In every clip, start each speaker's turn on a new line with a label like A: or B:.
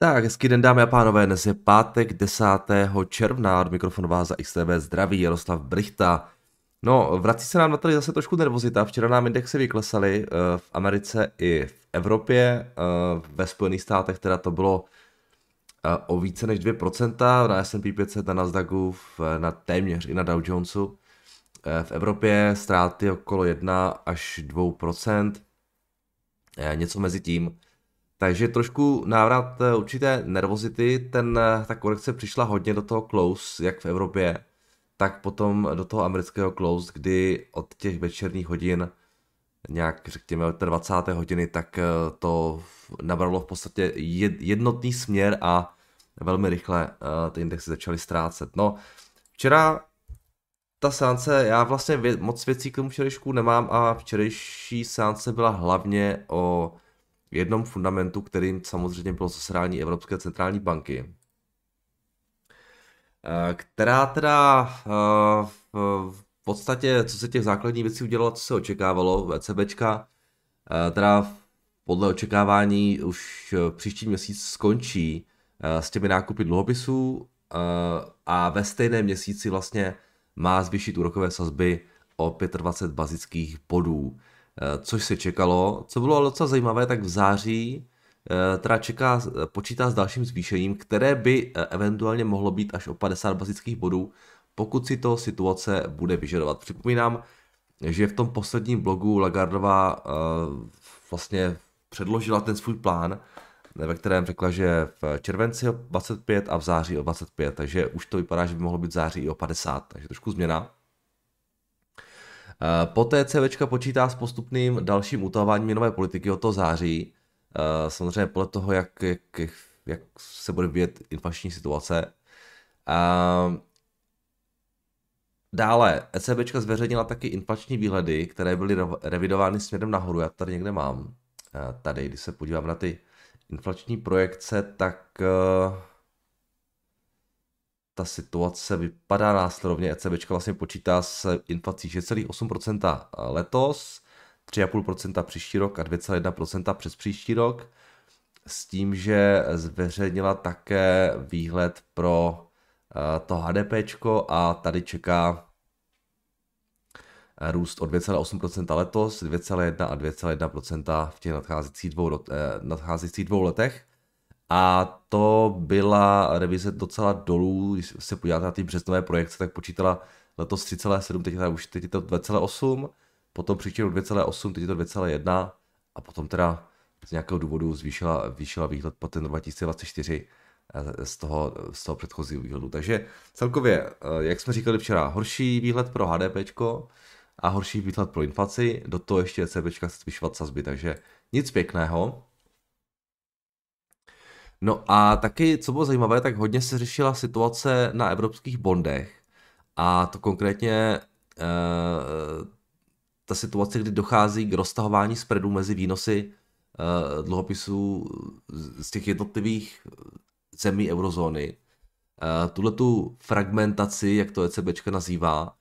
A: Tak, hezký den dámy a pánové, dnes je pátek 10. června, od mikrofonu vás za XTV zdraví Jaroslav Brichta. No, vrací se nám na tady zase trošku nervozita, včera nám indexy vyklesaly uh, v Americe i v Evropě, uh, ve Spojených státech teda to bylo uh, o více než 2%, na S&P 500, na Nasdaqu, na téměř i na Dow Jonesu. V Evropě ztráty okolo 1 až 2%, uh, něco mezi tím. Takže trošku návrat eh, určité nervozity, ten, eh, ta korekce přišla hodně do toho close, jak v Evropě, tak potom do toho amerického close, kdy od těch večerních hodin, nějak řekněme od té 20. hodiny, tak eh, to nabralo v podstatě jednotný směr a velmi rychle ty indexy začaly ztrácet. No, včera ta seance, já vlastně moc věcí k tomu včerejšku nemám a včerejší seance byla hlavně o jednom fundamentu, kterým samozřejmě bylo zasedání Evropské centrální banky, eh, která teda eh, v podstatě, co se těch základních věcí udělalo, co se očekávalo, ECBčka, eh, teda podle očekávání už příští měsíc skončí s těmi nákupy dluhopisů a ve stejném měsíci vlastně má zvýšit úrokové sazby o 25 bazických bodů. Eh, což se čekalo. Co bylo docela zajímavé, tak v září eh, teda čeká, počítá s dalším zvýšením, které by eh, eventuálně mohlo být až o 50 bazických bodů, pokud si to situace bude vyžadovat. Připomínám, že v tom posledním blogu Lagardová vlastně předložila ten svůj plán, ve kterém řekla, že v červenci o 25 a v září o 25, takže už to vypadá, že by mohlo být v září i o 50, takže trošku změna. Eh, poté CVčka počítá s postupným dalším utahováním měnové politiky od toho září. Eh, samozřejmě podle toho, jak, jak, jak se bude vyjet inflační situace. Eh, dále, ECBčka zveřejnila taky inflační výhledy, které byly revidovány směrem nahoru. Já tady někde mám. Tady, když se podívám na ty inflační projekce, tak ta situace vypadá následovně. ECB vlastně počítá s inflací 6,8% letos, 3,5% příští rok a 2,1% přes příští rok. S tím, že zveřejnila také výhled pro eh, to HDP a tady čeká eh, růst o 2,8% letos, 2,1 a 2,1% v těch nadcházejících dvou, eh, nadcházejících dvou letech. A to byla revize docela dolů, když se podíváte na ty březnové projekce, tak počítala letos 3,7, teď, už, teď je to 2,8, potom příští rok 2,8, teď je to 2,1 a potom teda z nějakého důvodu zvýšila, zvýšila výhled po ten 2024 eh, z toho, z toho předchozího výhledu. Takže celkově, eh, jak jsme říkali včera, horší výhled pro HDP a horší výhled pro inflaci, do toho ještě ECB chce zvyšovat sazby, takže nic pěkného. No a taky, co bylo zajímavé, tak hodně se řešila situace na evropských bondech. A to konkrétně e, ta situace, kdy dochází k roztahování spreadů mezi výnosy e, dluhopisů z těch jednotlivých zemí eurozóny. E, Tuhle tu fragmentaci, jak to ECB nazývá,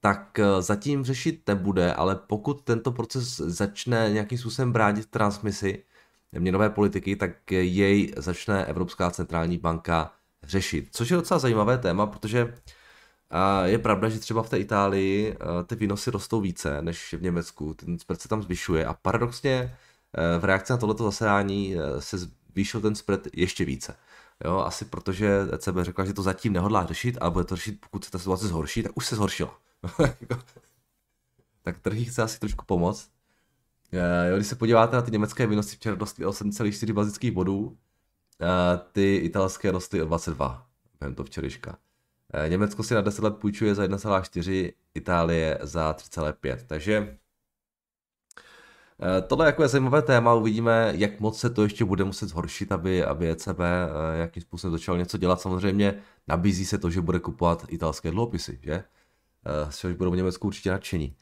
A: tak zatím řešit nebude, ale pokud tento proces začne nějakým způsobem bránit transmisi, měnové politiky, tak jej začne Evropská centrální banka řešit. Což je docela zajímavé téma, protože je pravda, že třeba v té Itálii ty výnosy rostou více než v Německu, ten spread se tam zvyšuje a paradoxně e, v reakci na tohleto zasedání e, se zvýšil ten spread ještě více. Jo, asi protože ECB řekla, že to zatím nehodlá řešit, ale bude to řešit, pokud se ta situace zhorší, tak už se zhoršila. tak trhy chce asi trošku pomoct. Eh, jo, když se podíváte na ty německé výnosy, včera rostly o 7,4 bazických bodů, eh, ty italské rostly o 22, během to včerejška. Eh, Německo si na 10 let půjčuje za 1,4, Itálie za 3,5. Takže tohle jako je zajímavé téma, uvidíme, jak moc se to ještě bude muset zhoršit, aby, aby ECB jakým způsobem začalo něco dělat. Samozřejmě nabízí se to, že bude kupovat italské dluhopisy, že? Což budou v Německu určitě nadšení.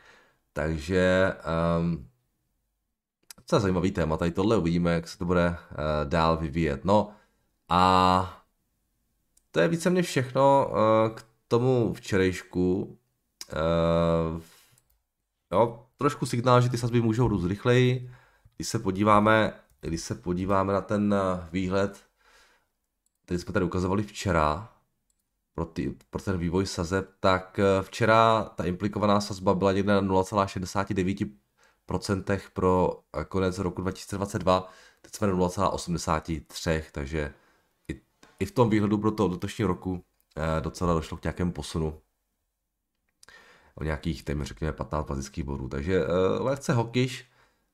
A: Takže um, docela zajímavý téma, tady tohle uvidíme, jak se to bude uh, dál vyvíjet. No a to je víceméně všechno uh, k tomu včerejšku. Uh, jo, trošku signál, že ty sazby můžou růst rychleji. Když se podíváme když se podíváme na ten výhled, který jsme tady ukazovali včera, pro, ty, pro ten vývoj sazeb, tak včera ta implikovaná sazba byla někde na 0,69% pro konec roku 2022, teď jsme na 0,83, takže i, i v tom výhledu pro to letošního roku docela došlo k nějakému posunu o nějakých, téměř řekněme, 15 bazických bodů. Takže uh, lehce hokiš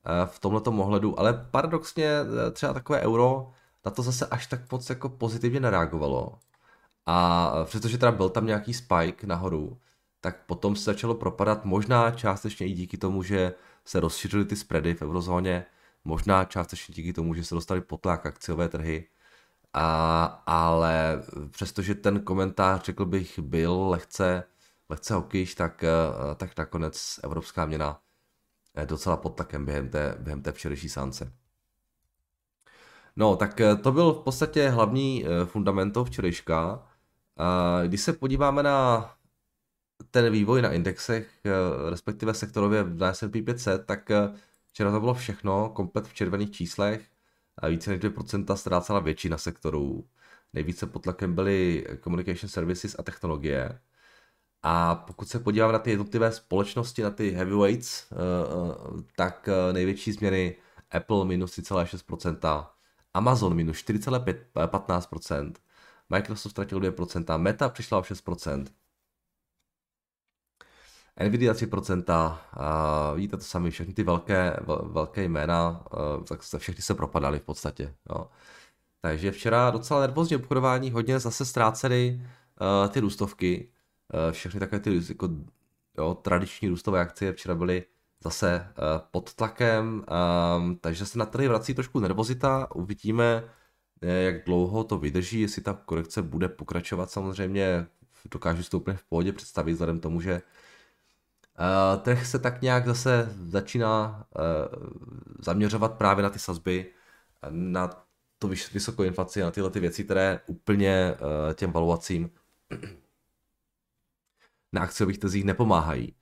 A: uh, v tomto ohledu, ale paradoxně uh, třeba takové euro na to zase až tak moc jako pozitivně nereagovalo. A přestože teda byl tam nějaký spike nahoru, tak potom se začalo propadat možná částečně i díky tomu, že se rozšířily ty spready v eurozóně, možná částečně díky tomu, že se dostali potlak akciové trhy, a, ale přestože ten komentář, řekl bych, byl lehce lehce hokyš, tak, eh, tak nakonec evropská měna docela pod takem během té, během té včerejší sánce. No, tak eh, to byl v podstatě hlavní eh, fundament včerejška. Když se podíváme na ten vývoj na indexech, respektive sektorově na S&P 500, tak včera to bylo všechno, komplet v červených číslech. Více než 2% ztrácela většina sektorů. Nejvíce pod tlakem byly communication services a technologie. A pokud se podívám na ty jednotlivé společnosti, na ty heavyweights, eh, eh, tak eh, největší změny Apple minus 3,6%, Amazon minus 4,15%, Microsoft ztratil 2%, Meta přišla o 6%, Nvidia 3%, a vidíte to sami, všechny ty velké, velké jména, tak všechny se propadaly v podstatě. Jo. Takže včera docela nervózně obchodování, hodně zase ztráceli uh, ty růstovky, Eh, všechny takové ty jako, jo, tradiční růstové akcie včera byly zase uh, pod tlakem, um, takže se na trhy vrací trošku nervozita, uvidíme, eh, jak dlouho to vydrží, jestli ta korekce bude pokračovat samozřejmě, dokážu si to úplně v pohodě představit, vzhledem tomu, že uh, trh se tak nějak zase začíná uh, zaměřovat právě na ty sazby, na to vysokou inflaci, na tyhle ty věci, které úplně uh, těm valuacím na akciových trzích nepomáhají.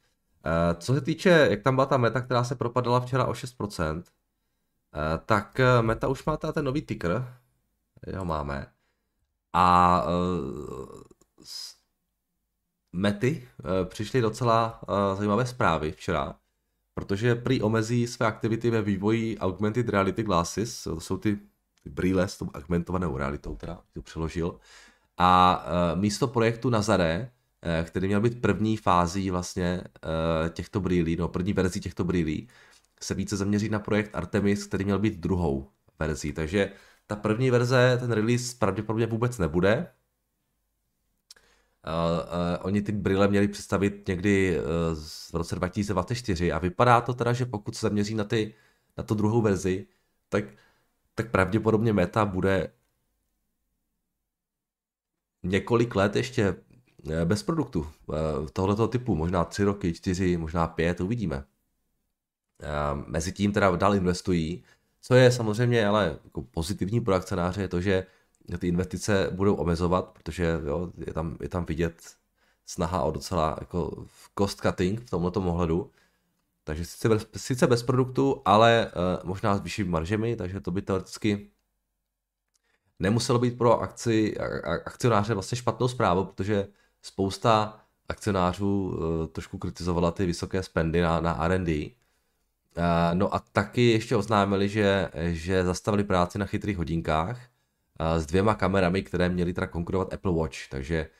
A: Eh, co se týče, jak tam byla ta meta, která se propadala včera o 6%, eh, tak meta už má ten nový ticker, ho máme, a mety přišly docela zajímavé zprávy včera, protože prý omezí své aktivity ve vývoji augmented reality glasses, to jsou ty, ty brýle s tou augmentovanou realitou, teda to přeložil, a místo projektu Nazare Eh, který měl být první fází vlastně eh, těchto brýlí, no první verzí těchto brýlí, se více zaměří na projekt Artemis, který měl být druhou verzí. Takže ta první verze, ten release pravděpodobně vůbec nebude. Uh, oni ty brýle měli představit někdy uh, v roce 2024 a vypadá to teda, že pokud se zaměří na, ty, na tu druhou verzi, tak, tak pravděpodobně meta bude několik let ještě Eh, bez produktu eh, tohoto typu, možná tři roky, čtyři, možná pět, uvidíme. Mezitím teda dál investují, co je samozřejmě ale jako pozitivní pro akcionáře je to, že ty investice budou omezovat, protože jo, je, tam, je tam vidět snaha o docela jako cost cutting v tomto ohledu. Takže sice bez, sice bez produktu, ale uh, možná s vyššími maržemi, takže to by teoreticky nemuselo být pro akci, akcionáře vlastně špatnou zprávu, protože spousta akcionářů uh, trošku kritizovala ty vysoké spendy na, na R&D. Uh, no a taky ještě oznámili, že, že zastavili práci na chytrých hodinkách s dvěma kamerami, které měly teda konkurovat Apple Watch, takže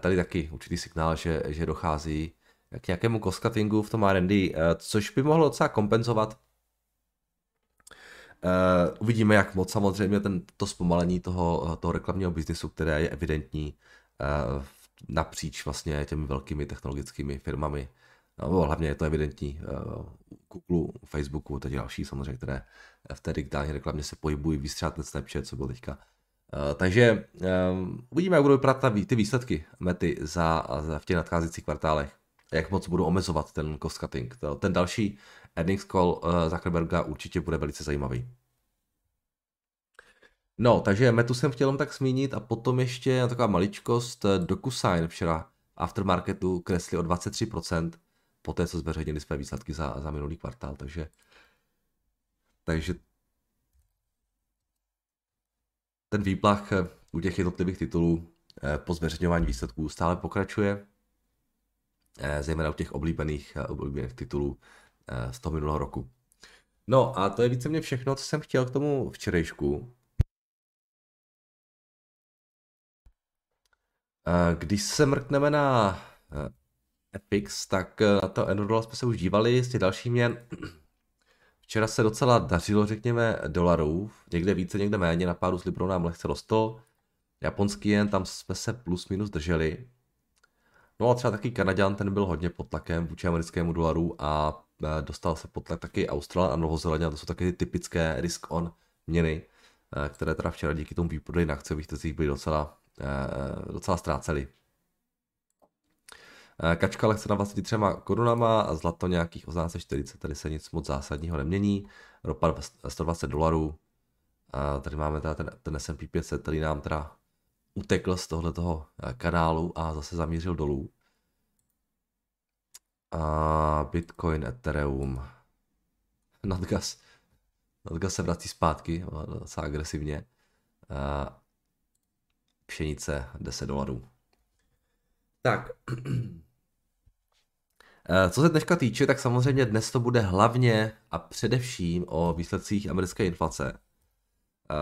A: tady taky určitý signál, že, že dochází k nějakému cost-cuttingu v tom R&D, což by mohlo docela kompenzovat uvidíme, jak moc samozřejmě ten, to zpomalení toho, toho reklamního biznesu, které je evidentní napříč vlastně těmi velkými technologickými firmami. No, hlavně je to evidentní uh, Google, Facebooku, teď další samozřejmě, které v té digitální reklamě se pohybují, vystřát ten Snapchat, co bylo teďka. Uh, takže uvidíme, jak budou vypadat ty výsledky mety za, za v těch nadcházejících kvartálech. Jak moc budou omezovat ten cost cutting. Ten další earnings call Zuckerberga určitě bude velice zajímavý. No, takže Metu jsem chtěl tak zmínit a potom ještě taková maličkost, eh, DocuSign včera aftermarketu kresli o 23%, po té, co zveřejnili své výsledky za, za minulý kvartál, takže takže ten výplach u těch jednotlivých titulů po zveřejňování výsledků stále pokračuje, zejména u těch oblíbených, oblíbených titulů z toho minulého roku. No a to je víceméně všechno, co jsem chtěl k tomu včerejšku. Když se mrkneme na Epix, tak na to Enrodol jsme se už dívali z těch dalších měn. Včera se docela dařilo, řekněme, dolarů, někde více, někde méně, na páru s Librou nám lehce rostl. Japonský jen, tam jsme se plus minus drželi. No a třeba taky Kanaděn, ten byl hodně pod tlakem vůči americkému dolaru a e, dostal se pod tlak taky Austral a Novozelandia, to jsou taky ty typické risk on měny, e, které teda včera díky tomu výprodeji na akciových trzích byly docela, docela ztráceli. Kačka lehce na 23 korunama a zlato nějakých 1840, tady se nic moc zásadního nemění. Ropa 120 dolarů. A tady máme teda ten, ten S&P 500, který nám teda utekl z tohoto kanálu a zase zamířil dolů. A Bitcoin, Ethereum, Nadgas. Nadgas se vrací zpátky, docela agresivně. A pšenice 10 dolarů. Tak. Eh, co se dneška týče, tak samozřejmě dnes to bude hlavně a především o výsledcích americké inflace. Eh,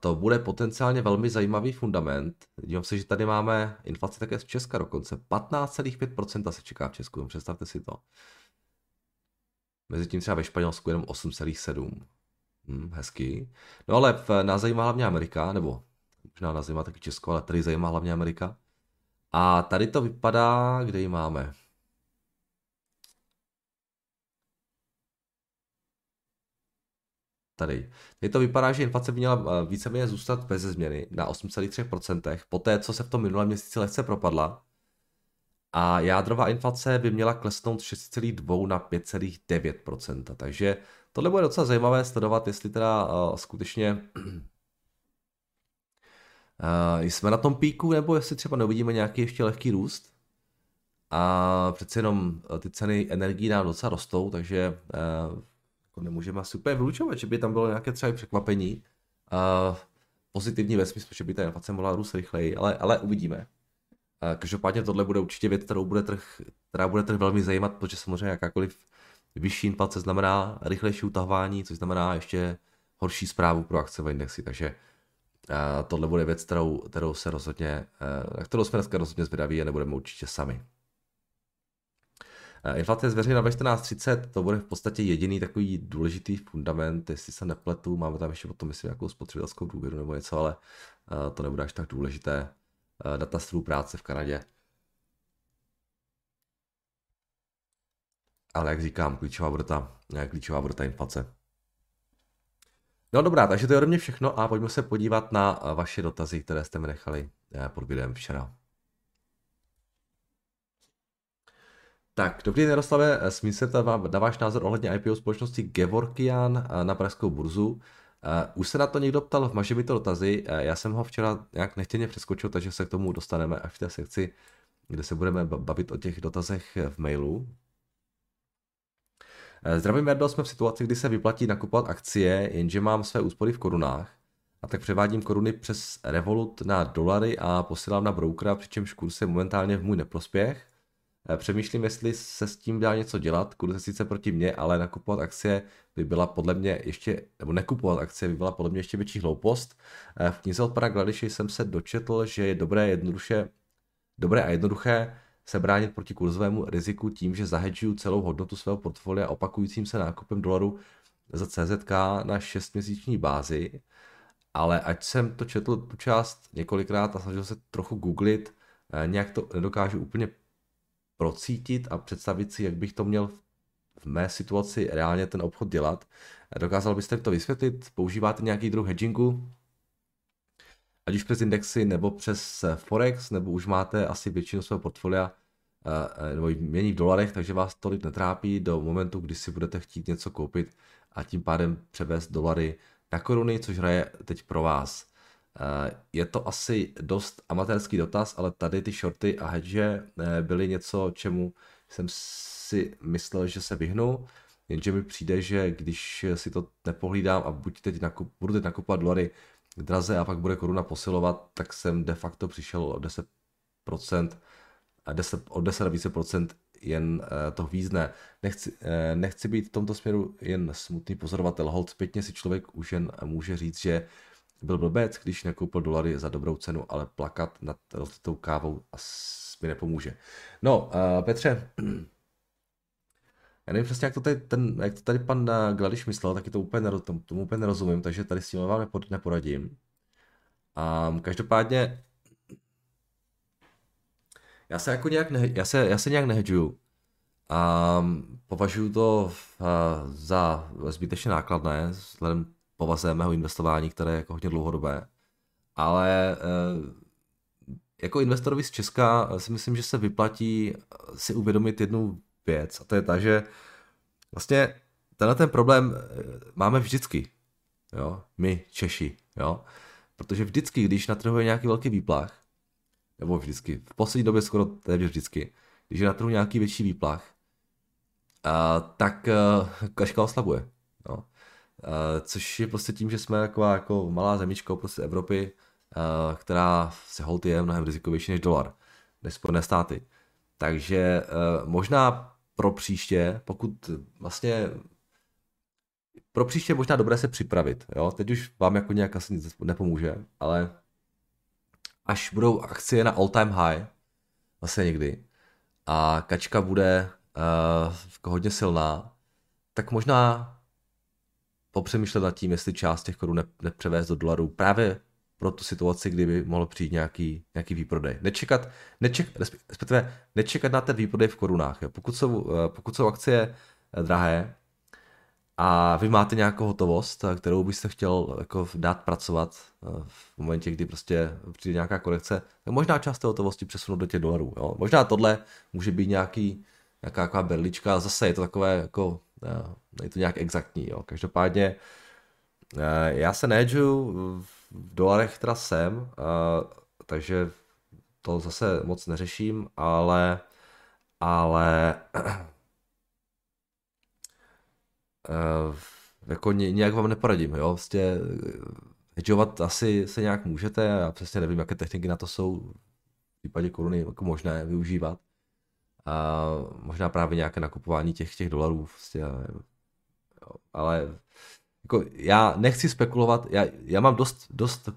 A: to bude potenciálně velmi zajímavý fundament. Dívám se, že tady máme inflaci také z Česka dokonce. 15,5% se čeká v Česku, představte si to. Mezitím třeba ve Španělsku jenom 8,7. Hm, hezký. No ale v, nás zajímá hlavně Amerika, nebo možná nás zajímá taky Česko, ale tady zajímá hlavně Amerika. A tady to vypadá, kde ji máme? Tady. Teď to vypadá, že inflace by měla eh, víceméně zůstat bez změny na 8,3%, poté co se v tom minulém měsíci lehce propadla. A jádrová inflace by měla klesnout 6,2 na 5,9%. Takže tohle bude docela zajímavé sledovat, jestli teda uh, skutečně uh, jsme na tom píku, nebo jestli třeba neuvidíme nějaký ještě lehký růst. A přece jenom ty ceny energií nám docela rostou, takže jako nemůžeme asi úplně vylučovat, že by tam bylo nějaké třeba překvapení. Uh, pozitivní ve smyslu, že by ta inflace mohla růst rychleji, ale, ale uvidíme. Uh, každopádně tohle bude určitě věc, kterou bude trh, která bude trh velmi zajímat, protože samozřejmě jakákoliv vyšší inflace znamená rychlejší utahování, což znamená ještě horší zprávu pro akciové indexy, takže uh, tohle bude věc, kterou, kterou se rozhodně, kterou jsme dneska rozhodně zvědaví a nebudeme určitě sami. Eh, inflace je zveřejněna ve 14.30, to bude v podstatě jediný takový důležitý fundament, jestli se nepletu, máme tam ještě potom, myslím, nějakou spotřebitelskou důvěru nebo něco, ale eh, to nebude až tak důležité. Eh, data z práce v Kanadě. Ale jak říkám, klíčová bude ta, klíčová bude ta inflace. No dobrá, takže to je ode mě všechno a pojďme se podívat na vaše dotazy, které jste mi nechali pod videem včera. Tak, dobrý den, Jaroslave, smí se na váš názor ohledně IPO společnosti Gevorkian eh, na pražskou burzu. Uh, už se na to někdo ptal v Maži to dotazy, já jsem ho včera nějak nechtěně přeskočil, takže se k tomu dostaneme až v té sekci, kde se budeme bavit o těch dotazech v mailu. Zdravím, Jardo, jsme v situaci, kdy se vyplatí nakupovat akcie, jenže mám své úspory v korunách a tak převádím koruny přes Revolut na dolary a posílám na brokera, přičemž kurz je momentálně v můj neprospěch. Eh, přemýšlím, jestli se s tím dá něco dělat, kurz je sice proti mně, ale nakupovat akcie by byla podle mě ještě, nebo nekupovat akcie by byla podle mě ještě větší hloupost. Eh, v knize od pana Gladiše jsem se dočetl, že je dobré, jednoduše, dobré a jednoduché se bránit proti kurzovému riziku tím, že zahedžuju celou hodnotu svého portfolia opakujícím se nákupem dolaru za CZK na 6-měsíční bázi, ale ať jsem to četl tu část několikrát a snažil se trochu googlit, eh, nějak to nedokážu úplně procítit a představit si, jak bych to měl v mé situaci reálně ten obchod dělat. Dokázal byste to vysvětlit? Používáte nějaký druh hedgingu? Ať už přes indexy, nebo přes Forex, nebo už máte asi většinu svého portfolia eh, eh, nebo mění v dolarech, takže vás tolik netrápí do momentu, kdy si budete chtít něco koupit a tím pádem převést dolary na koruny, což hraje teď pro vás. Eh, je to asi dost amatérský dotaz, ale tady ty shorty a hedge eh, byly něco, čemu jsem si myslel, že se vyhnu, jenže mi přijde, že když si to nepohlídám a buď teď nakup, budu teď nakupovat dolary draze a pak bude koruna posilovat, tak jsem de facto přišel o 10%, a 10, o 10 a více procent jen uh, to vízne. Nechci, nechci být v tomto směru jen smutný pozorovatel. Hold zpětně si člověk už jen může říct, že byl blbec, když nekoupil dolary za dobrou cenu, ale plakat nad rozlitou kávou asi mi nepomůže. No, uh, Petře, já nevím přesně, jak to tady, ten, jak to tady pan Gladiš myslel, taky to úplně, tomu, tomu úplně nerozumím, takže tady s tím vám neporadím. Um, každopádně já se jako nějak, ne, já se, já se nějak nehedžuju. A považuji to uh, za zbytečně nákladné, vzhledem povaze mého investování, které je jako hodně dlouhodobé. Ale uh, jako investorovi z Česka si myslím, že se vyplatí si uvědomit jednu věc a to je ta, že vlastně tenhle ten problém máme vždycky, jo, my Češi, jo, protože vždycky, když na trhu je nějaký velký výplach, nebo vždycky, v poslední době skoro téměř vždycky, když je na trhu nějaký větší výplach, a, tak a, kaška oslabuje. No. A, což je prostě tím, že jsme taková jako malá zemička prostě Evropy, a, která se hold je mnohem rizikovější než dolar, než Spojené státy. Takže a, možná pro příště, pokud vlastně pro příště možná dobré se připravit. Jo? Teď už vám jako nějak asi nic nepomůže, ale až budou akcie na all time high, vlastně někdy, a kačka bude uh, hodně silná, tak možná popřemýšlet nad tím, jestli část těch korun nepřevést do dolarů právě pro tu situaci, kdyby mohl přijít nějaký, nějaký výprodej. Nečekat, neček, respektive nečekat na ten výprodej v korunách. Jo. Pokud, jsou, eh, pokud jsou akcie eh, drahé, a vy máte nějakou hotovost, kterou byste chtěl jako dát pracovat eh, v momentě, kdy prostě přijde nějaká korekce, tak možná část té hotovosti přesunout do těch dolarů. Jo? Možná tohle může být nějaký, nějaká berlička, zase je to takové jako, eh, je to nějak exaktní. Jo? Každopádně eh, já se nejedžu v dolarech teda jsem, takže to zase moc neřeším, ale ale uh, jako ně, nějak vám neporadím, jo, vlastně eh, hedžovat asi se nějak můžete, já přesně nevím, jaké techniky na to jsou v případě koruny jako možné využívat. A možná právě nějaké nakupování těch, těch dolarů, vlastně, ale jako já nechci spekulovat, já, já mám dost, dost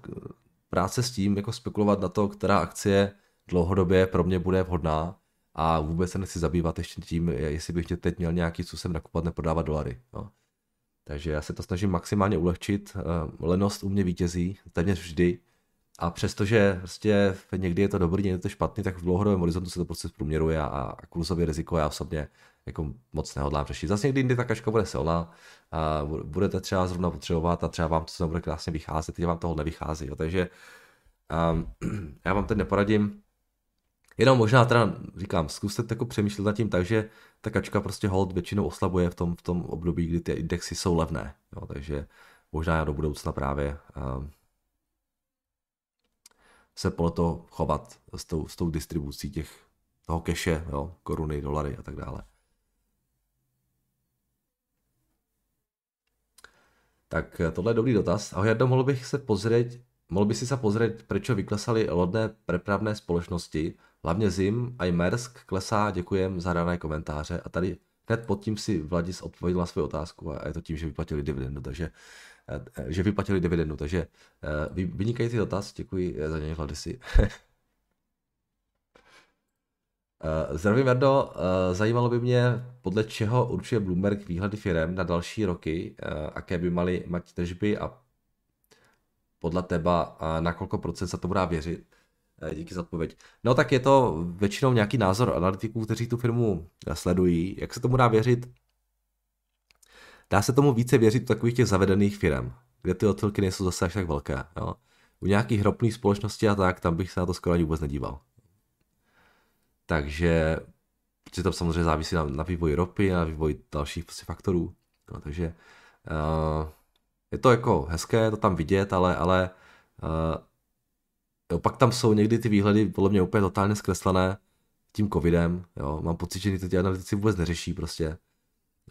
A: práce s tím, jako spekulovat na to, která akcie dlouhodobě pro mě bude vhodná a vůbec se nechci zabývat ještě tím, jestli bych teď měl nějaký způsob nakupovat, neprodávat dolary. No. Takže já se to snažím maximálně ulehčit. Eh, lenost u mě vítězí, téměř vždy. A přestože prostě někdy je to dobrý, někdy je to špatný, tak v dlouhodobém horizontu se to prostě zprůměruje a, a kurzově riziko já osobně jako moc nehodlám řešit. Zase někdy jindy ta kaška bude silná a budete třeba zrovna potřebovat a třeba vám to bude krásně vycházet, teď vám toho nevychází. Jo. Takže um, já vám teď neporadím, Jenom možná teda říkám, zkuste jako přemýšlet nad tím tak, že ta kačka prostě hold většinou oslabuje v tom, v tom období, kdy ty indexy jsou levné. Jo, takže možná já do budoucna právě um, se podle toho chovat s tou, s tou distribucí těch toho keše, jo, koruny, dolary a tak dále. Tak eh, tohle je dobrý dotaz. Ahoj, Jardo, mohl bych se pozrieť, mohl by si se pozrieť, prečo vyklesali lodné prepravné společnosti, Hlavně Zim a i Mersk klesá, děkujem za dané komentáře. A tady hned pod tím si Vladis odpověděl na svou otázku a je to tím, že vyplatili dividendu, takže eh, že vyplatili dividendu, takže eh, vynikající dotaz, děkuji za něj Vladisi. Eh, zdravím, Jardo. Zajímalo by mě, podle čeho určuje Bloomberg výhledy firm na další roky, jaké by mali mať tržby a podle teba na kolko procent se to bude věřit. Eh, díky za odpověď. No tak je to většinou nějaký názor analytiků, kteří tu firmu eh, sledují. Jak se tomu dá věřit? Dá se tomu více věřit u takových těch zavedených firm, kde ty odchylky nejsou zase až tak velké. Jo? U nějakých ropných společností a tak, tam bych se na to skoro ani vůbec nedíval. Takže, protože to samozřejmě závisí na, na vývoji ropy, na vývoji dalších prostě faktorů. No, takže uh, je to jako hezké to tam vidět, ale, ale uh, pak tam jsou někdy ty výhledy podle mě úplně totálně zkreslené tím covidem, jo. Mám pocit, že ty analytici vůbec neřeší prostě.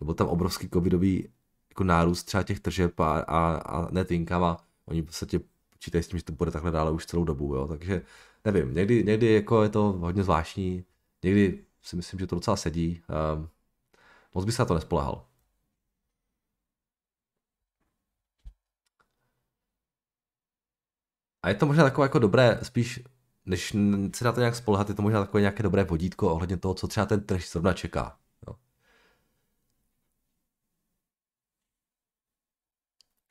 A: Byl tam obrovský covidový jako nárůst třeba těch tržeb a, a, a net income a oni v podstatě počítají s tím, že to bude takhle dále už celou dobu, jo, takže nevím, někdy, někdy jako je to hodně zvláštní, někdy si myslím, že to docela sedí, um, moc by se na to nespolehal. A je to možná takové jako dobré, spíš než se na to nějak spolehat, je to možná takové nějaké dobré vodítko ohledně toho, co třeba ten trh zrovna čeká. Jo.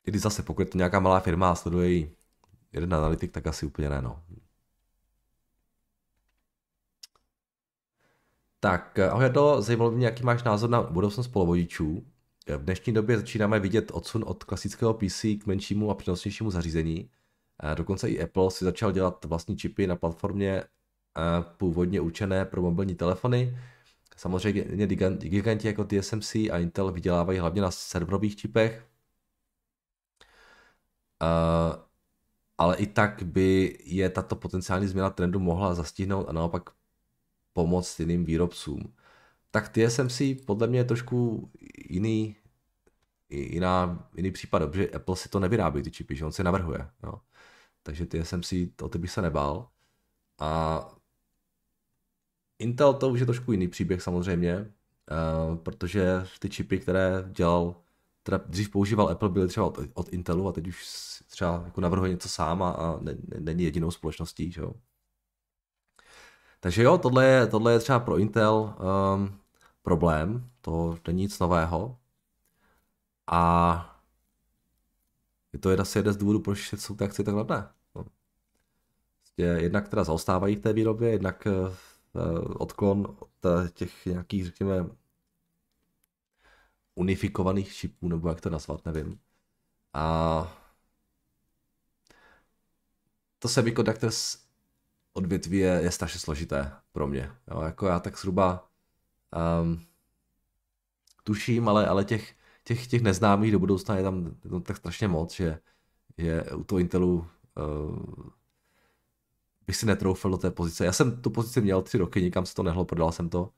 A: Když zase, pokud je to nějaká malá firma a sleduje jeden analytik, tak asi úplně ne, no. Tak, ahoj do zajímalo mě, jaký máš názor na budoucnost polovodičů. V dnešní době začínáme vidět odsun od klasického PC k menšímu a přenosnějšímu zařízení. Dokonce i Apple si začal dělat vlastní čipy na platformě původně určené pro mobilní telefony. Samozřejmě giganti jako TSMC a Intel vydělávají hlavně na serverových čipech. Ale i tak by je tato potenciální změna trendu mohla zastihnout a naopak pomoct jiným výrobcům. Tak TSMC podle mě trošku jiný, jiná, jiný případ, protože Apple si to nevyrábí, ty čipy, že on si navrhuje. Jo. Takže TSMC, o ty bych se nebál. A Intel to už je trošku jiný příběh samozřejmě, uh, protože ty čipy, které dělal, teda dřív používal Apple, byly třeba od, od Intelu a teď už třeba jako navrhuje něco sám a, a ne, ne, není jedinou společností, že jo. Takže jo, tohle je, tohle je třeba pro Intel um, problém, to není nic nového. A je to asi jeden z důvodů, proč jsou ty akcie tak levné. No. Prostě jednak teda zaostávají v té výrobě, jednak uh, odklon od těch nějakých, řekněme, unifikovaných čipů, nebo jak to nazvat, nevím. A to semiconductors odvětví je, je strašně složité pro mě. Jo, jako já tak zhruba um, tuším, ale, ale těch, těch, těch neznámých do budoucna je tam, je tam tak strašně moc, že je u toho Intelu uh, bych si netroufal do té pozice. Já jsem tu pozici měl tři roky, nikam se to nehlo, prodal jsem to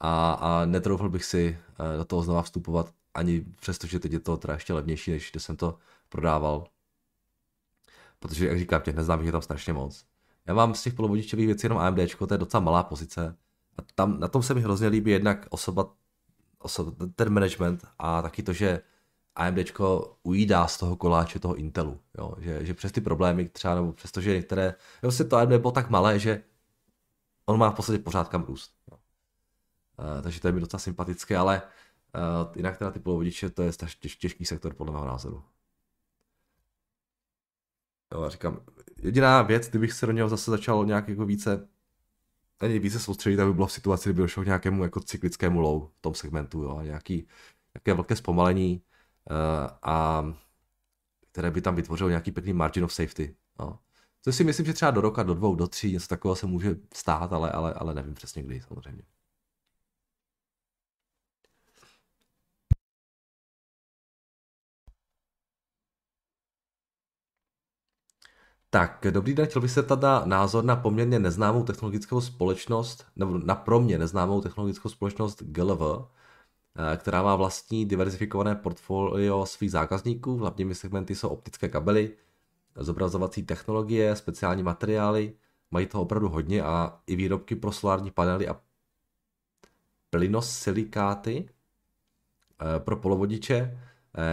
A: a, a netroufal bych si uh, do toho znova vstupovat, ani přesto, že teď je to teda ještě levnější, než když jsem to prodával. Protože, jak říkám, těch neznámých je tam strašně moc. Já mám z těch polovodičových věcí jenom AMD, to je docela malá pozice. A tam, na tom se mi hrozně líbí jednak osoba, osoba ten management a taky to, že AMD ujídá z toho koláče toho Intelu, jo? Že, že přes ty problémy třeba, nebo přes to, že některé, jo, si to AMD bylo tak malé, že on má v podstatě pořád kam růst. Jo? Uh, takže to je mi docela sympatické, ale uh, jinak teda ty polovodiče, to je těž, těžký sektor podle mého názoru. Jo, říkám, jediná věc, kdybych se do něho zase začal nějak jako více ani více soustředit, aby bylo v situaci, kdyby došlo k nějakému jako cyklickému low v tom segmentu, jo, nějaký, nějaké velké zpomalení uh, a které by tam vytvořilo nějaký pěkný margin of safety. Jo. To si myslím, že třeba do roka, do dvou, do tří, něco takového se může stát, ale, ale, ale nevím přesně kdy samozřejmě. Tak, dobrý den, chtěl bych se tady názor na poměrně neznámou technologickou společnost, nebo na pro mě neznámou technologickou společnost GLV, eh, která má vlastní diverzifikované portfolio svých zákazníků. Hlavními segmenty jsou optické kabely, zobrazovací technologie, speciální materiály, mají toho opravdu hodně a i výrobky pro solární panely a plynosilikáty eh, pro polovodiče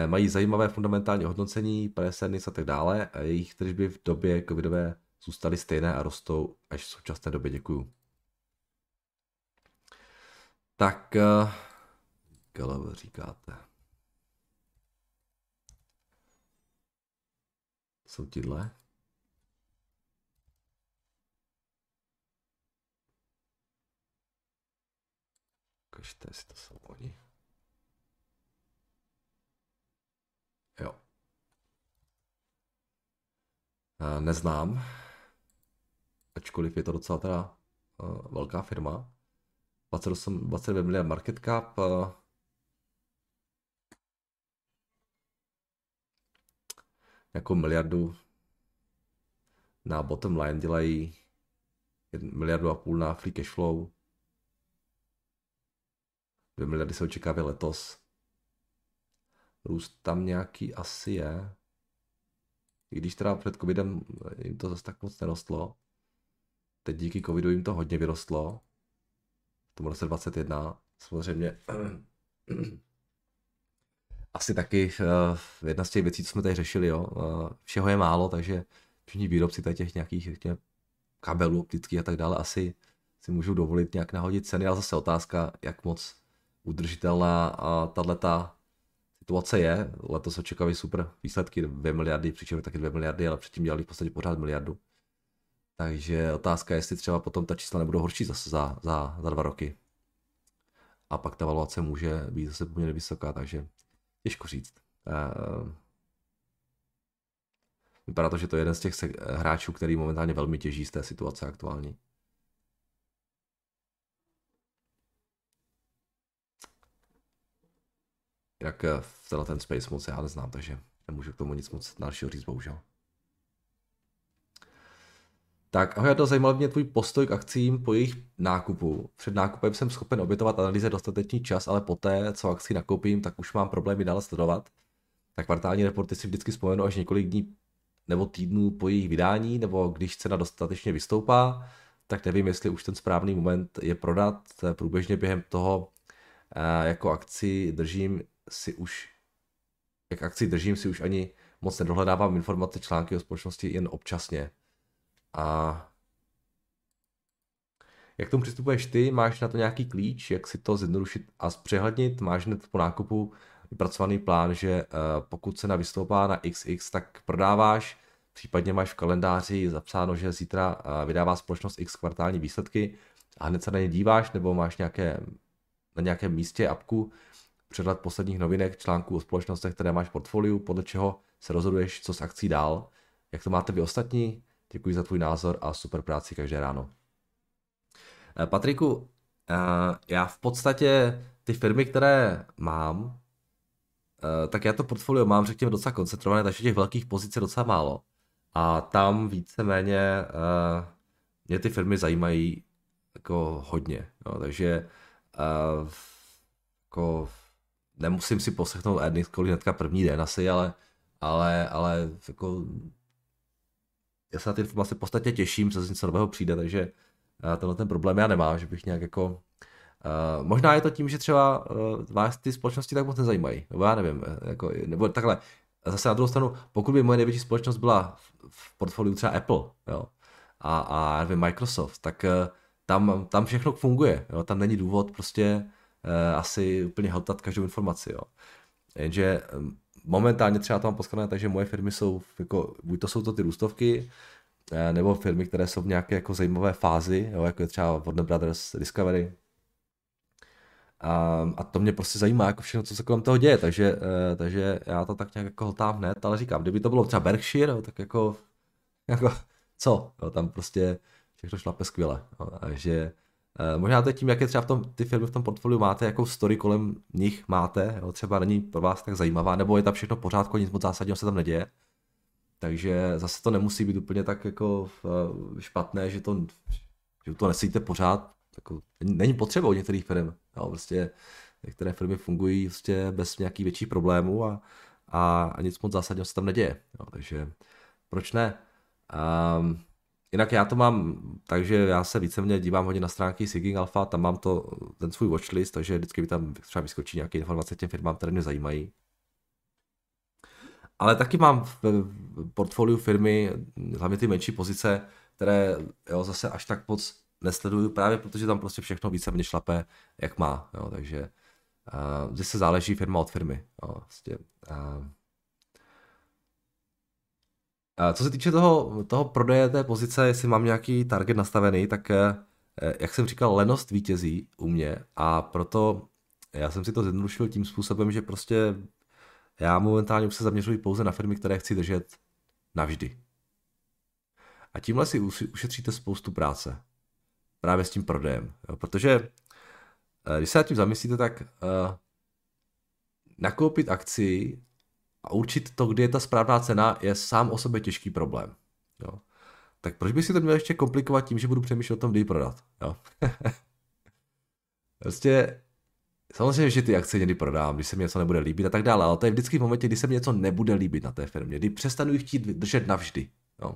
A: mají zajímavé fundamentální hodnocení, PSNIS a tak dále a jejich tržby v době covidové zůstaly stejné a rostou až v současné době. Děkuju. Tak, uh, říkáte. Jsou tyhle. Ukažte, jestli to jsou oni. Jo. Neznám, ačkoliv je to docela teda uh, velká firma. 28, 22 miliard market cap. Uh, nějakou miliardu na bottom line dělají miliardu a půl na free cash flow. 2 miliardy se očekává letos. Růst tam nějaký asi je. I když teda před covidem jim to zase tak moc nerostlo. Teď díky covidu jim to hodně vyrostlo. V tom roce 21. Samozřejmě asi taky uh, jedna z těch věcí, co jsme tady řešili, jo. Uh, všeho je málo, takže všichni výrobci tady těch nějakých řekněme, kabelů optických a tak dále asi si můžou dovolit nějak nahodit ceny, ale zase otázka, jak moc udržitelná a tato situace je. Letos očekávají super výsledky, 2 miliardy, přičemž taky 2 miliardy, ale předtím dělali v podstatě pořád miliardu. Takže otázka je, jestli třeba potom ta čísla nebudou horší zase za, za, za dva roky. A pak ta valuace může být zase poměrně vysoká, takže těžko říct. Uh, vypadá to, že to je jeden z těch hráčů, který momentálně velmi těží z té situace aktuální. Jinak eh, tenhle ten space moc já neznám, takže nemůžu k tomu nic moc dalšího říct, bohužel. Tak ahoj, to zajímal mě tvůj postoj k akcím po jejich nákupu. Před nákupem jsem schopen obětovat analýze dostatečný čas, ale poté, co akci nakoupím, tak už mám problémy dále sledovat. Tak kvartální reporty si vždycky vzpomenu až několik dní nebo týdnů po jejich vydání, nebo když cena dostatečně vystoupá, tak nevím, jestli už ten správný moment je prodat. Průběžně během toho eh, jako akci držím si už, jak akci držím si už ani moc nedohledávám informace články o společnosti jen občasně. A jak tomu přistupuješ ty? Máš na to nějaký klíč, jak si to zjednodušit a zpřehlednit? Máš hned po nákupu vypracovaný plán, že eh, pokud se na vystoupá na XX, tak prodáváš, případně máš v kalendáři zapsáno, že zítra eh, vydává společnost X kvartální výsledky a hned se na ně díváš, nebo máš nějaké, na nějakém místě apku přehled posledních novinek, článků o společnostech, které máš v portfoliu, podle čeho se rozhoduješ, co s akcí dál. Jak to máte vy ostatní? Děkuji za tvůj názor a super práci každé ráno. Eh, Patriku, eh, já v podstatě ty firmy, které mám, eh, tak já to portfolio mám, řekněme, docela koncentrované, takže těch velkých pozic je docela málo. A tam víceméně mě ty firmy zajímají jako hodně. Jo, takže jako nemusím si poslechnout earnings kolik hnedka první den asi, ale, ale, ale jako já se na ty informace v podstatě těším, co z něco nového přijde, takže eh, tenhle ten problém já nemám, že bych nějak jako Uh, možná je to tím, že třeba uh, vás ty společnosti tak moc nezajímají, nebo já nevím, jako, nebo takhle, zase na druhou stranu, pokud by moje největší společnost byla v, portfoliu třeba Apple, jo, a, a nevím, Microsoft, tak uh, tam, tam všechno funguje, jo, tam není důvod prostě asi úplně hltat každou informaci, jo. Jenže momentálně třeba tam poskladané tak, že moje firmy jsou, jako, buď to jsou to ty růstovky, eh, nebo firmy, které jsou v nějaké jako zajímavé fázi, jo, jako je třeba Warner Brothers Discovery. A, a to mě prostě zajímá jako všechno, co se kolem toho děje, takže, uh, takže já to tak nějak jako hltám hned, ale říkám, kdyby to bylo třeba Berkshire, jo, tak jako, jako co, jo, tam prostě všechno šlape skvěle, jo, takže Eh, možná to je tím, jak je třeba v tom, ty firmy v tom portfoliu máte, jakou story kolem nich máte, jo, třeba není pro vás tak zajímavá, nebo je tam všechno v pořádku, nic moc zásadního se tam neděje. Takže zase to nemusí být úplně tak jako eh, špatné, že to, že to nesíte pořád. Jako, není potřeba u některých firm. Jo, prostě některé firmy fungují prostě bez nějakých větších problémů a, a, a nic moc zásadního se tam neděje. Jo, takže proč ne? Um, Jinak já to mám, takže já se víceméně dívám hodně na stránky Seeking Alpha, tam mám to, ten svůj watchlist, takže vždycky mi tam třeba vyskočí nějaké informace těm firmám, které mě zajímají. Ale taky mám v portfoliu firmy, hlavně ty menší pozice, které jo, zase až tak moc nesleduju, právě protože tam prostě všechno víceméně šlape, jak má. Jo, takže uh, zde se záleží firma od firmy. Jo, vlastně, uh, co se týče toho, toho prodeje té pozice, jestli mám nějaký target nastavený, tak eh, jak jsem říkal, lenost vítězí u mě a proto já jsem si to zjednodušil tím způsobem, že prostě já momentálně už se zaměřuji pouze na firmy, které chci držet navždy. A tímhle si ušetříte spoustu práce. Právě s tím prodejem. Protože eh, když se nad tím zamyslíte, tak uh, nakoupit akci a určit to, kdy je ta správná cena, je sám o sobě těžký problém. Jo. Tak proč bych si to měl ještě komplikovat tím, že budu přemýšlet o tom, kdy ji prodat? Jo. prostě Samozřejmě, že ty akcie někdy prodám, když se mi něco nebude líbit a tak dále, ale to je vždycky v momentě, kdy se mi něco nebude líbit na té firmě, kdy přestanu ji chtít držet navždy. Jo.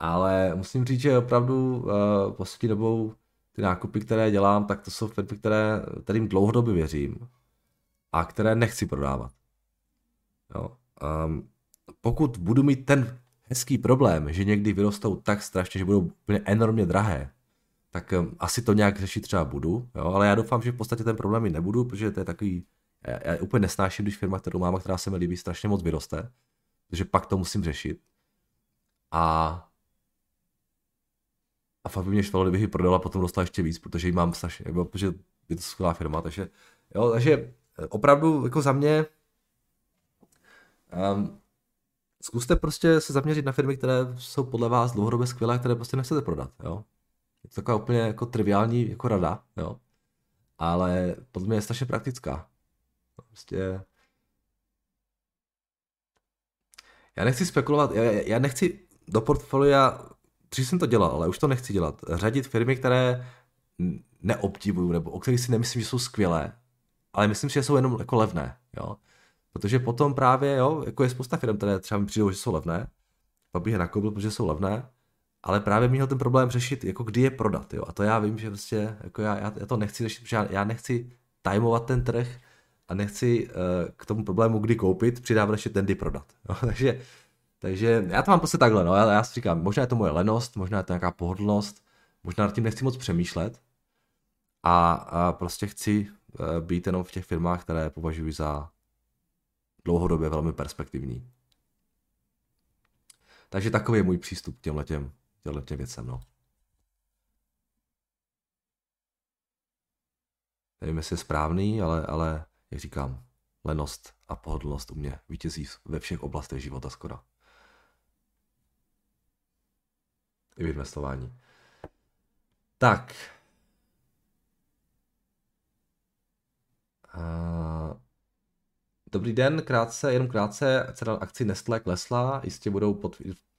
A: Ale musím říct, že opravdu uh, poslední dobou ty nákupy, které dělám, tak to jsou firmy, které, kterým dlouhodobě věřím a které nechci prodávat. Jo. Um, pokud budu mít ten hezký problém, že někdy vyrostou tak strašně, že budou úplně enormně drahé, tak um, asi to nějak řešit třeba budu, jo, ale já doufám, že v podstatě ten problém nebudu, protože to je takový, já, já úplně nesnáším, když firma, kterou mám která se mi líbí, strašně moc vyroste, takže pak to musím řešit. A a fakt by mě štvalo, kdybych ji prodala, potom dostala ještě víc, protože ji mám strašně, jako, protože je to skvělá firma, takže, jo, takže eh, opravdu jako za mě um, zkuste prostě se zaměřit na firmy, které jsou podle vás dlouhodobě skvělé, které prostě nechcete prodat, jo. Je to taková úplně jako triviální jako rada, jo. Ale podle mě je strašně praktická. Prostě já nechci spekulovat, já, já nechci do portfolia dřív jsem to dělal, ale už to nechci dělat. Řadit firmy, které neobdivuju, nebo o kterých si nemyslím, že jsou skvělé, ale myslím si, že jsou jenom jako levné, jo. Protože potom právě, jo, jako je spousta firm, které třeba mi přijdou, že jsou levné, pak bych je nakoupil, protože jsou levné, ale právě měl ten problém řešit, jako kdy je prodat, jo. A to já vím, že prostě, jako já, já, já to nechci řešit, protože já, já nechci tajmovat ten trh a nechci uh, k tomu problému kdy koupit, přidávat ještě ten kdy prodat. Jo. Takže takže já to mám prostě takhle, no, já, já si říkám, možná je to moje lenost, možná je to nějaká pohodlnost, možná nad tím nechci moc přemýšlet a, a prostě chci uh, být jenom v těch firmách, které považuji za dlouhodobě velmi perspektivní. Takže takový je můj přístup k těmhle těm, věcem, no. Nevím, jestli je správný, ale, ale jak říkám, lenost a pohodlnost u mě vítězí ve všech oblastech života skoro. i v investování. Tak. Uh, dobrý den, krátce, jenom krátce, cena akcí Nestlé klesla, jistě budou pod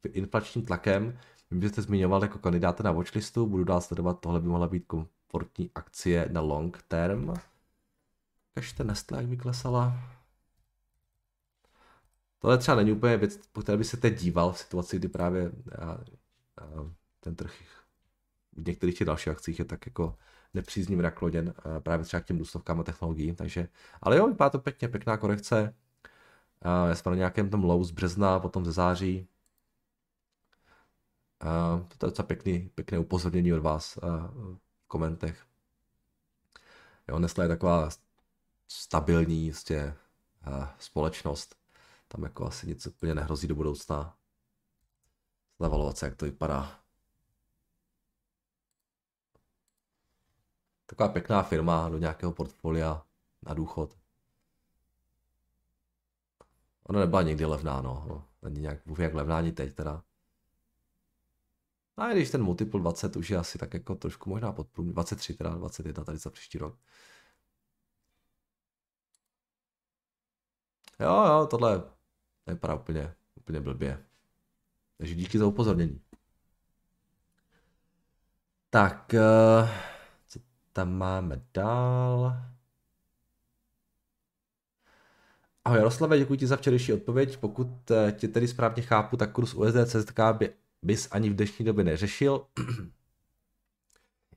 A: inflačním tlakem. Že jste zmiňoval jako kandidáta na watchlistu, budu dál sledovat, tohle by mohla být komfortní akcie na long term. Kažte Nestlé, jak by klesala. Tohle třeba není úplně věc, po které by se teď díval v situaci, kdy právě já ten trh v některých těch dalších akcích je tak jako nepříznivě nakloněn právě třeba k těm důstovkám a technologiím, takže, ale jo, vypadá to pěkně, pěkná korekce, já jsme na nějakém tom low z března, potom ze září, to je docela pěkný, pěkné upozornění od vás v komentech. Jo, Nestlé je taková stabilní jistě, společnost. Tam jako asi nic úplně nehrozí do budoucna se, jak to vypadá. Taková pěkná firma do nějakého portfolia na důchod. Ona nebyla nikdy levná, no. Není nějak, jak levná ani teď teda. A když ten multiple 20 už je asi tak jako trošku možná pod průměr, 23 teda, 21 tady za příští rok. Jo, jo, tohle nevypadá úplně, úplně blbě. Takže díky za upozornění. Tak, uh, tam máme dál? Ahoj Jaroslave, děkuji ti za včerejší odpověď. Pokud eh, tě tedy správně chápu, tak kurz USD CZK by, bys ani v dnešní době neřešil.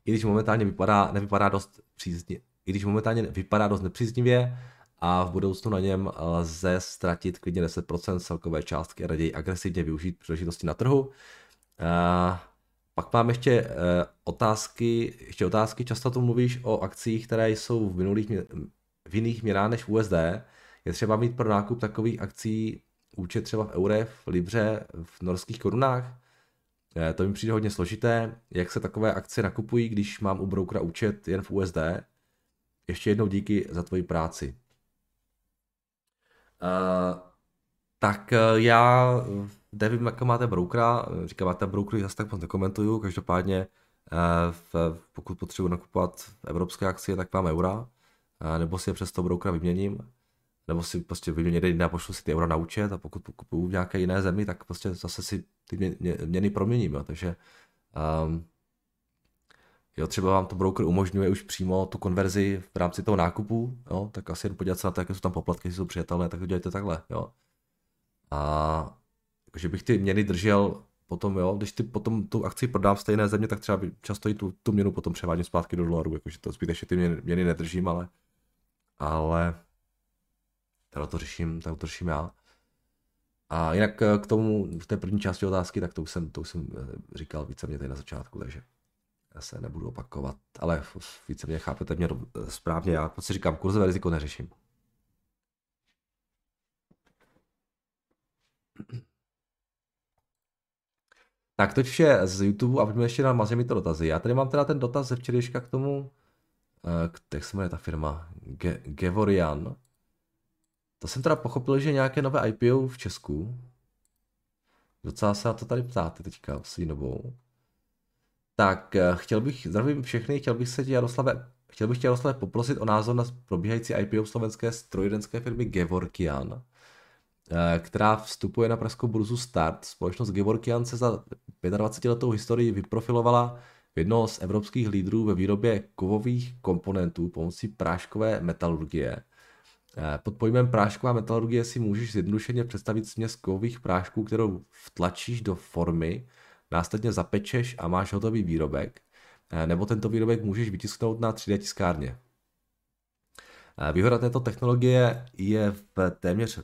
A: I když momentálně vypadá, nevypadá dost příznivě, i když momentálně vypadá dost nepříznivě, a v budoucnu na něm lze ztratit klidně 10% celkové částky a raději agresivně využít příležitosti na trhu. Pak mám ještě e, otázky, ještě otázky, často tu mluvíš o akcích, které jsou v, minulých, v jiných měnách než USD. Je třeba mít pro nákup takových akcí účet třeba v eurech, v libře, v norských korunách? E, to mi přijde hodně složité. Jak se takové akcie nakupují, když mám u brokera účet jen v USD? Ještě jednou díky za tvoji práci. Uh, tak uh, já nevím, jak máte broukra, říkám, máte broukry, zase tak moc nekomentuju, každopádně v, pokud potřebuji nakupovat evropské akcie, tak mám eura, nebo si je přes toho broukra vyměním, nebo si prostě vyměním jeden a pošlu si ty eura na účet. A pokud kupuju v nějaké jiné zemi, tak prostě zase si ty měny proměním, jo. takže um, Jo, třeba vám to broker umožňuje už přímo tu konverzi v rámci toho nákupu, jo, tak asi jen podívat se na to, jaké jsou tam poplatky, jestli jsou přijatelné, tak to dělejte takhle, jo. A že bych ty měny držel potom, jo, když ty potom tu akci prodám v stejné země, tak třeba často i tu, tu měnu potom převádím zpátky do dolaru, jakože to zbytečně ty měny, měny nedržím, ale, ale teda to řeším, tak to řeším já. A jinak eh, k tomu, v té první části otázky, tak to už jsem, to už jsem eh, říkal více mě tady na začátku, takže já se nebudu opakovat, ale více mě chápete mě eh, správně, já prostě říkám, kurzové riziko neřeším. Tak to vše z YouTube a pojďme ještě na mazě mi to dotazy. Já tady mám teda ten dotaz ze včerejška k tomu, jak se jmenuje ta firma, Ge- Gevorian. To jsem teda pochopil, že nějaké nové IPO v Česku. Docela se na to tady ptáte teďka svým dobou. Tak eh, chtěl bych, zdravím všechny, chtěl bych se tě Jaroslave, chtěl bych tě Jaroslave poprosit o názor na probíhající IPO slovenské strojírenské firmy Gevorkian, eh, která vstupuje na pražskou burzu Start. Společnost Gevorkian se za 25 letou historii vyprofilovala v jednoho z evropských lídrů ve výrobě kovových komponentů pomocí práškové metalurgie. Eh, pod pojmem prášková metalurgie si můžeš zjednodušeně představit směs kovových prášků, kterou vtlačíš do formy, následně zapečeš a máš hotový výrobek, eh, nebo tento výrobek můžeš vytisknout na 3D tiskárně. Eh, výhoda této technologie je v téměř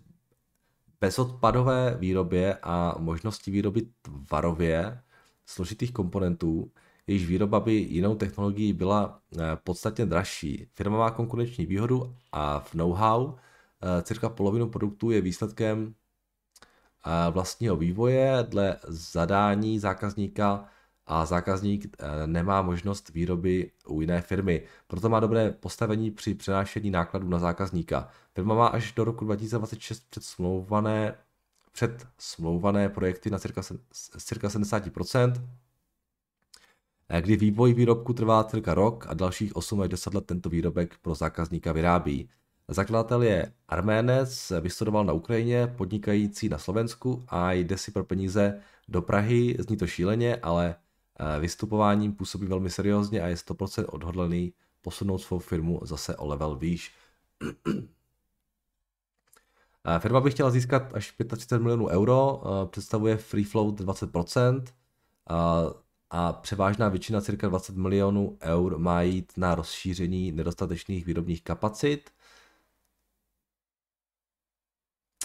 A: bezodpadové výrobě a možnosti výroby tvarově složitých komponentů, jejíž výroba by jinou technologií byla eh, podstatně dražší. Firma má konkurenční výhodu a v know-how eh, cirka polovinu produktů je výsledkem eh, vlastního vývoje dle zadání zákazníka a zákazník nemá možnost výroby u jiné firmy. Proto má dobré postavení při přenášení nákladů na zákazníka. Firma má až do roku 2026 předsmlouvané, předsmlouvané projekty na cirka, cirka 70%, kdy vývoj výrobku trvá cirka rok a dalších 8 až 10 let tento výrobek pro zákazníka vyrábí. Zakladatel je Arménec, vystudoval na Ukrajině, podnikající na Slovensku a jde si pro peníze do Prahy, zní to šíleně, ale eh, vystupováním působí velmi seriózně a je 100% odhodlaný posunout svou firmu zase o level výš. Eh, firma by chtěla získat až 35 milionů euro, eh, představuje free float 20%, a převážná většina, cirka 20 milionů eur, má jít na rozšíření nedostatečných výrobních kapacit.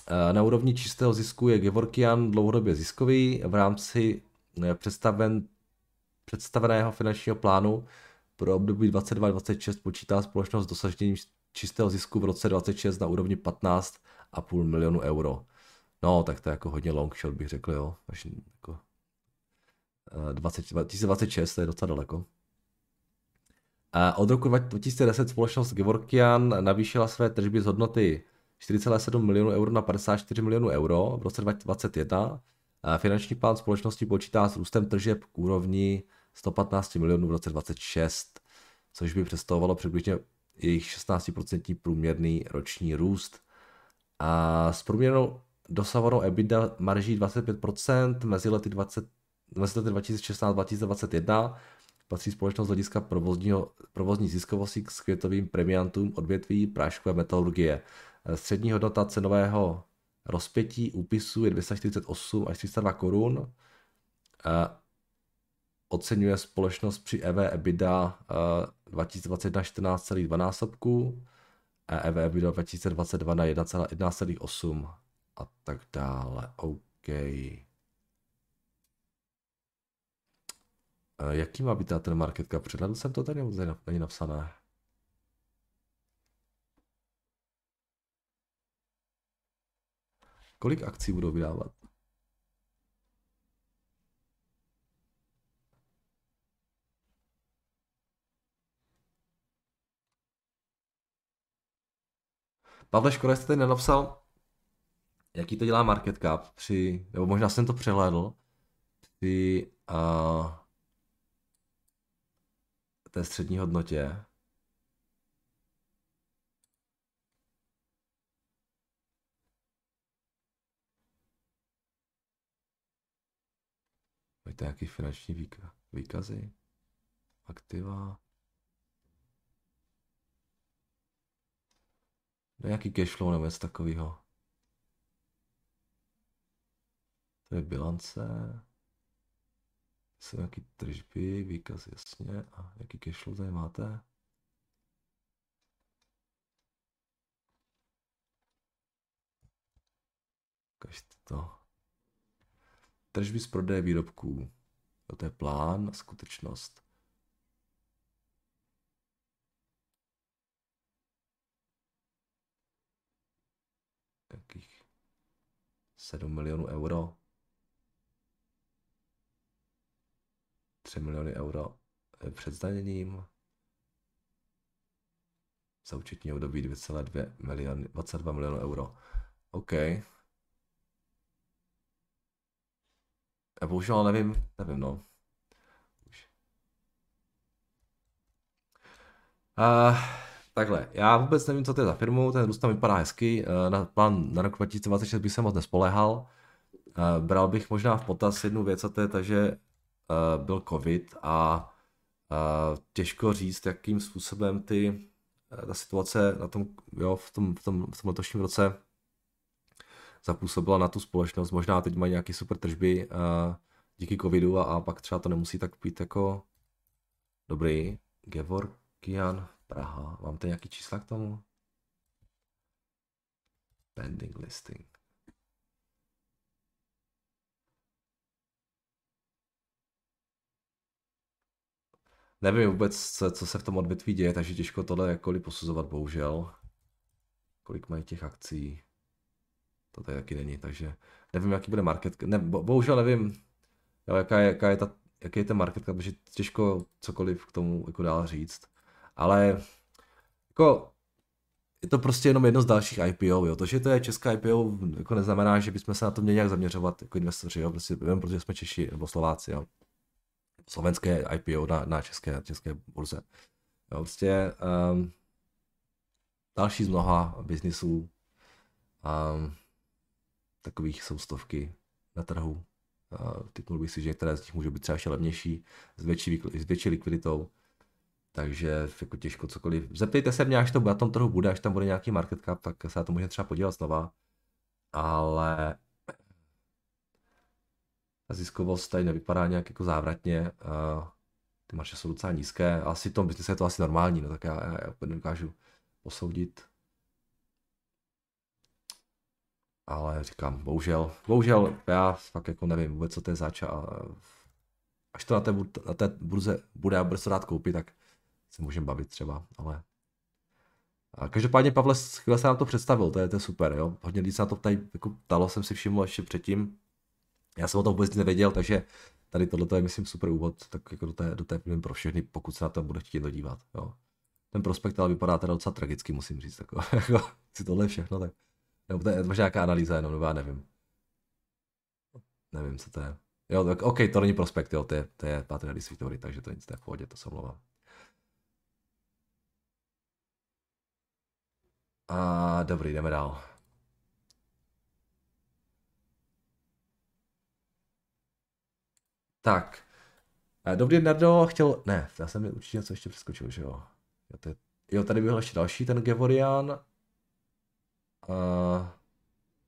A: Eh, na úrovni čistého zisku je Gevorkian dlouhodobě ziskový v rámci eh, představen, představeného finančního plánu pro období 22-26 počítá společnost s dosažením čistého zisku v roce 26 na úrovni 15,5 milionu euro. No, tak to je jako hodně long shot bych řekl, jo. Až jako 20, 2026, to je docela daleko. A od roku 2010 společnost Gevorkian navýšila své tržby z hodnoty 4,7 milionů euro na 54 milionů euro v roce 2021. A finanční plán společnosti počítá s růstem tržeb k úrovni 115 milionů v roce 2026, což by představovalo přibližně jejich 16% průměrný roční růst. A s průměrnou dosahovanou EBITDA marží 25% mezi lety 20 mezi lety 2016-2021 patří společnost hlediska provozního, provozní ziskovosti k skvětovým premiantům odvětví práškové metalurgie. Střední hodnota cenového rozpětí úpisu je 248 až 302 korun. Oceňuje společnost při EV EBITDA 2021 14,2 násobku EV EBITDA 2022 na 1,8 a tak dále. OK. Jaký má být ten market cap? Předhledl jsem to tady, nebo není napsané? Kolik akcí budou vydávat? Pavle, škoda jste tady nenapsal, jaký to dělá market cap při, nebo možná jsem to přehlédl, při uh, té střední hodnotě. Máte nějaký finanční výkazy? aktiva. Nějaký cashflow nebo něco takového. To je bilance. Jsou nějaký tržby, výkaz, jasně. A jaký cashflow tady máte? Kažte to. Tržby z prodeje výrobků. To je plán, skutečnost. 7 milionů euro. 3 miliony euro před zdaněním. Za účetní období 2,2 miliony, 22 milionů euro. OK. Já bohužel nevím, nevím no. Už. Uh, takhle, já vůbec nevím, co to je za firmu, ten růst tam vypadá hezky, uh, na plán na rok 2026 bych se moc nespoléhal. Uh, bral bych možná v potaz jednu věc, a to je ta, že uh, byl covid a těžko říct, jakým způsobem ty, ta situace na tom, jo, v tom, v tom, v tom letošním roce zapůsobila na tu společnost. Možná teď mají nějaké super tržby díky covidu a, a pak třeba to nemusí tak být jako dobrý. Gevorkian Praha. Mám tady nějaký čísla k tomu? Pending listing. Nevím vůbec, co, se v tom odvětví děje, takže těžko tohle jakkoliv posuzovat, bohužel. Kolik mají těch akcí to tady taky není, takže nevím, jaký bude market, ne, bo, bohužel nevím, jaká je, jaká je ta, jaký je ten market, protože těžko cokoliv k tomu jako dál říct, ale jako je to prostě jenom jedno z dalších IPO, jo. To, že to je česká IPO, jako neznamená, že bychom se na to měli nějak zaměřovat jako investoři, jo. Prostě jenom protože jsme Češi nebo Slováci, jo. Slovenské IPO na, na české, české burze. Jo, prostě um, další z mnoha biznisů. Um, takových jsou stovky na trhu. Typnul bych si, že některé z nich můžou být třeba ještě levnější, s větší, s větší likviditou. Takže jako těžko cokoliv. Zeptejte se mě, až to na tom trhu bude, až tam bude nějaký market cap, tak se na to můžeme třeba podívat znova. Ale ta ziskovost tady nevypadá nějak jako závratně. Ty marše jsou docela nízké. Asi v tom biznise je to asi normální, no tak já, já, já nedokážu posoudit. ale říkám, bohužel, bohužel, já fakt jako nevím vůbec, co to je zač a až to na té, na té burze bude a bude se dát koupit, tak se můžeme bavit třeba, ale a každopádně Pavle, chvíle se nám to představil, to je, to je super, jo. Hodně lidí se na to tady jako ptalo, jsem si všiml ještě předtím. Já jsem o tom vůbec nevěděl, takže tady tohle je, myslím, super úvod, tak jako do té, do té pro všechny, pokud se na to bude chtít dodívat, jo. Ten prospekt ale vypadá teda docela tragicky, musím říct, jako, jako si tohle všechno, tak nebo to je možná nějaká analýza jenom, nebo já nevím. Nevím, co to je. Jo, tak OK, to není prospekt, jo, to je, to je Patria takže to nic, to je v pohodě, to se omlouvám. A dobrý, jdeme dál. Tak. Dobrý, Nardo, chtěl... Ne, já jsem určitě něco ještě přeskočil, že jo. Jo, to je... jo tady byl ještě další, ten Gevorian. Uh,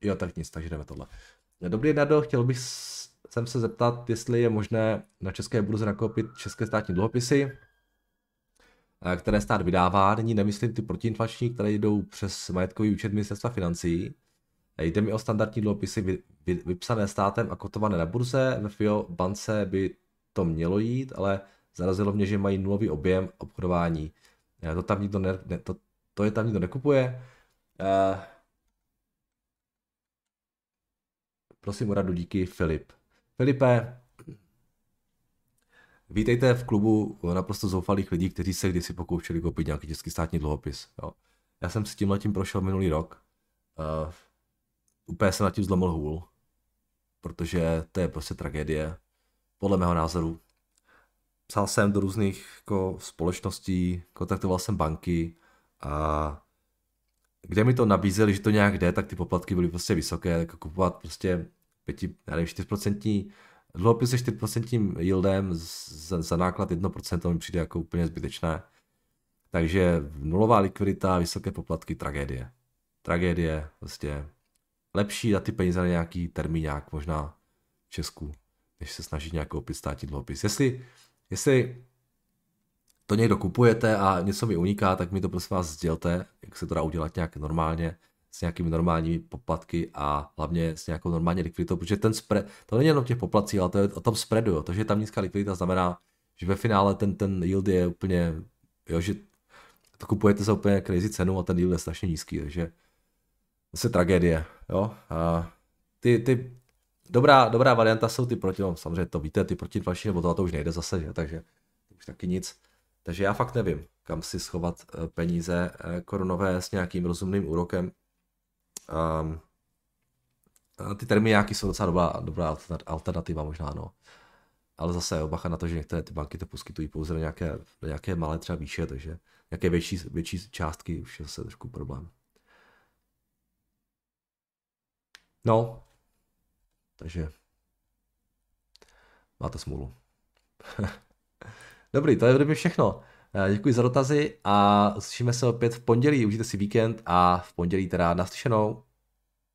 A: jo, tak nic, takže jdeme tohle. Dobrý Nado, chtěl bych jsem se zeptat, jestli je možné na české burze nakoupit české státní dluhopisy, které stát vydává. Nyní nemyslím ty protiinflační, které jdou přes majetkový účet ministerstva financí. Jde mi o standardní dluhopisy vy, vy, vypsané státem a kotované na burze. Ve FIO bance by to mělo jít, ale zarazilo mě, že mají nulový objem obchodování. To tam nikdo ne, ne, to, to je tam nikdo nekupuje. Prosím o radu, díky Filip. Filipe, vítejte v klubu naprosto zoufalých lidí, kteří se kdysi pokoušeli koupit nějaký český státní dluhopis. Jo. Já jsem s tím letím prošel minulý rok. Uh, úplně jsem nad tím zlomil hůl, protože to je prostě tragédie, podle mého názoru. Psal jsem do různých jako, společností, kontaktoval jsem banky a kde mi to nabízeli, že to nějak jde, tak ty poplatky byly prostě vysoké, jako kupovat prostě 5, já nevím, 4% Dluhopis se 4% yieldem za, za náklad 1% mi přijde jako úplně zbytečné. Takže nulová likvidita, vysoké poplatky, tragédie. Tragédie, prostě lepší dát ty peníze na nějaký termíňák, možná v Česku, než se snažit nějak koupit státní dluhopis. Jestli, jestli to někdo kupujete a něco mi uniká, tak mi to prosím vás sdělte, jak se to dá udělat nějak normálně, s nějakými normálními poplatky a hlavně s nějakou normální likviditou, protože ten spread, to není jenom těch poplatcí, ale to je o tom spreadu, jo. to, že je tam nízká likvidita znamená, že ve finále ten, ten yield je úplně, jo, že to kupujete za úplně crazy cenu a ten yield je strašně nízký, takže zase tragédie, jo. A ty, ty dobrá, dobrá varianta jsou ty proti, no, samozřejmě to víte, ty proti další, nebo to, to už nejde zase, že? takže už taky nic. Takže já fakt nevím, kam si schovat eh, peníze eh, korunové s nějakým rozumným úrokem. Um, ty termíňáky jsou docela dobrá, dobrá alternativa možná, no. Ale zase bacha na to, že některé ty banky to poskytují pouze na nějaké, na nějaké malé třeba výše, takže nějaké větší, větší částky už je zase trošku problém. No, takže máte smůlu. Dobrý, to je mě všechno. Eh, děkuji za dotazy a slyšíme se opět v pondělí. Užijte si víkend a v pondělí teda naslyšenou.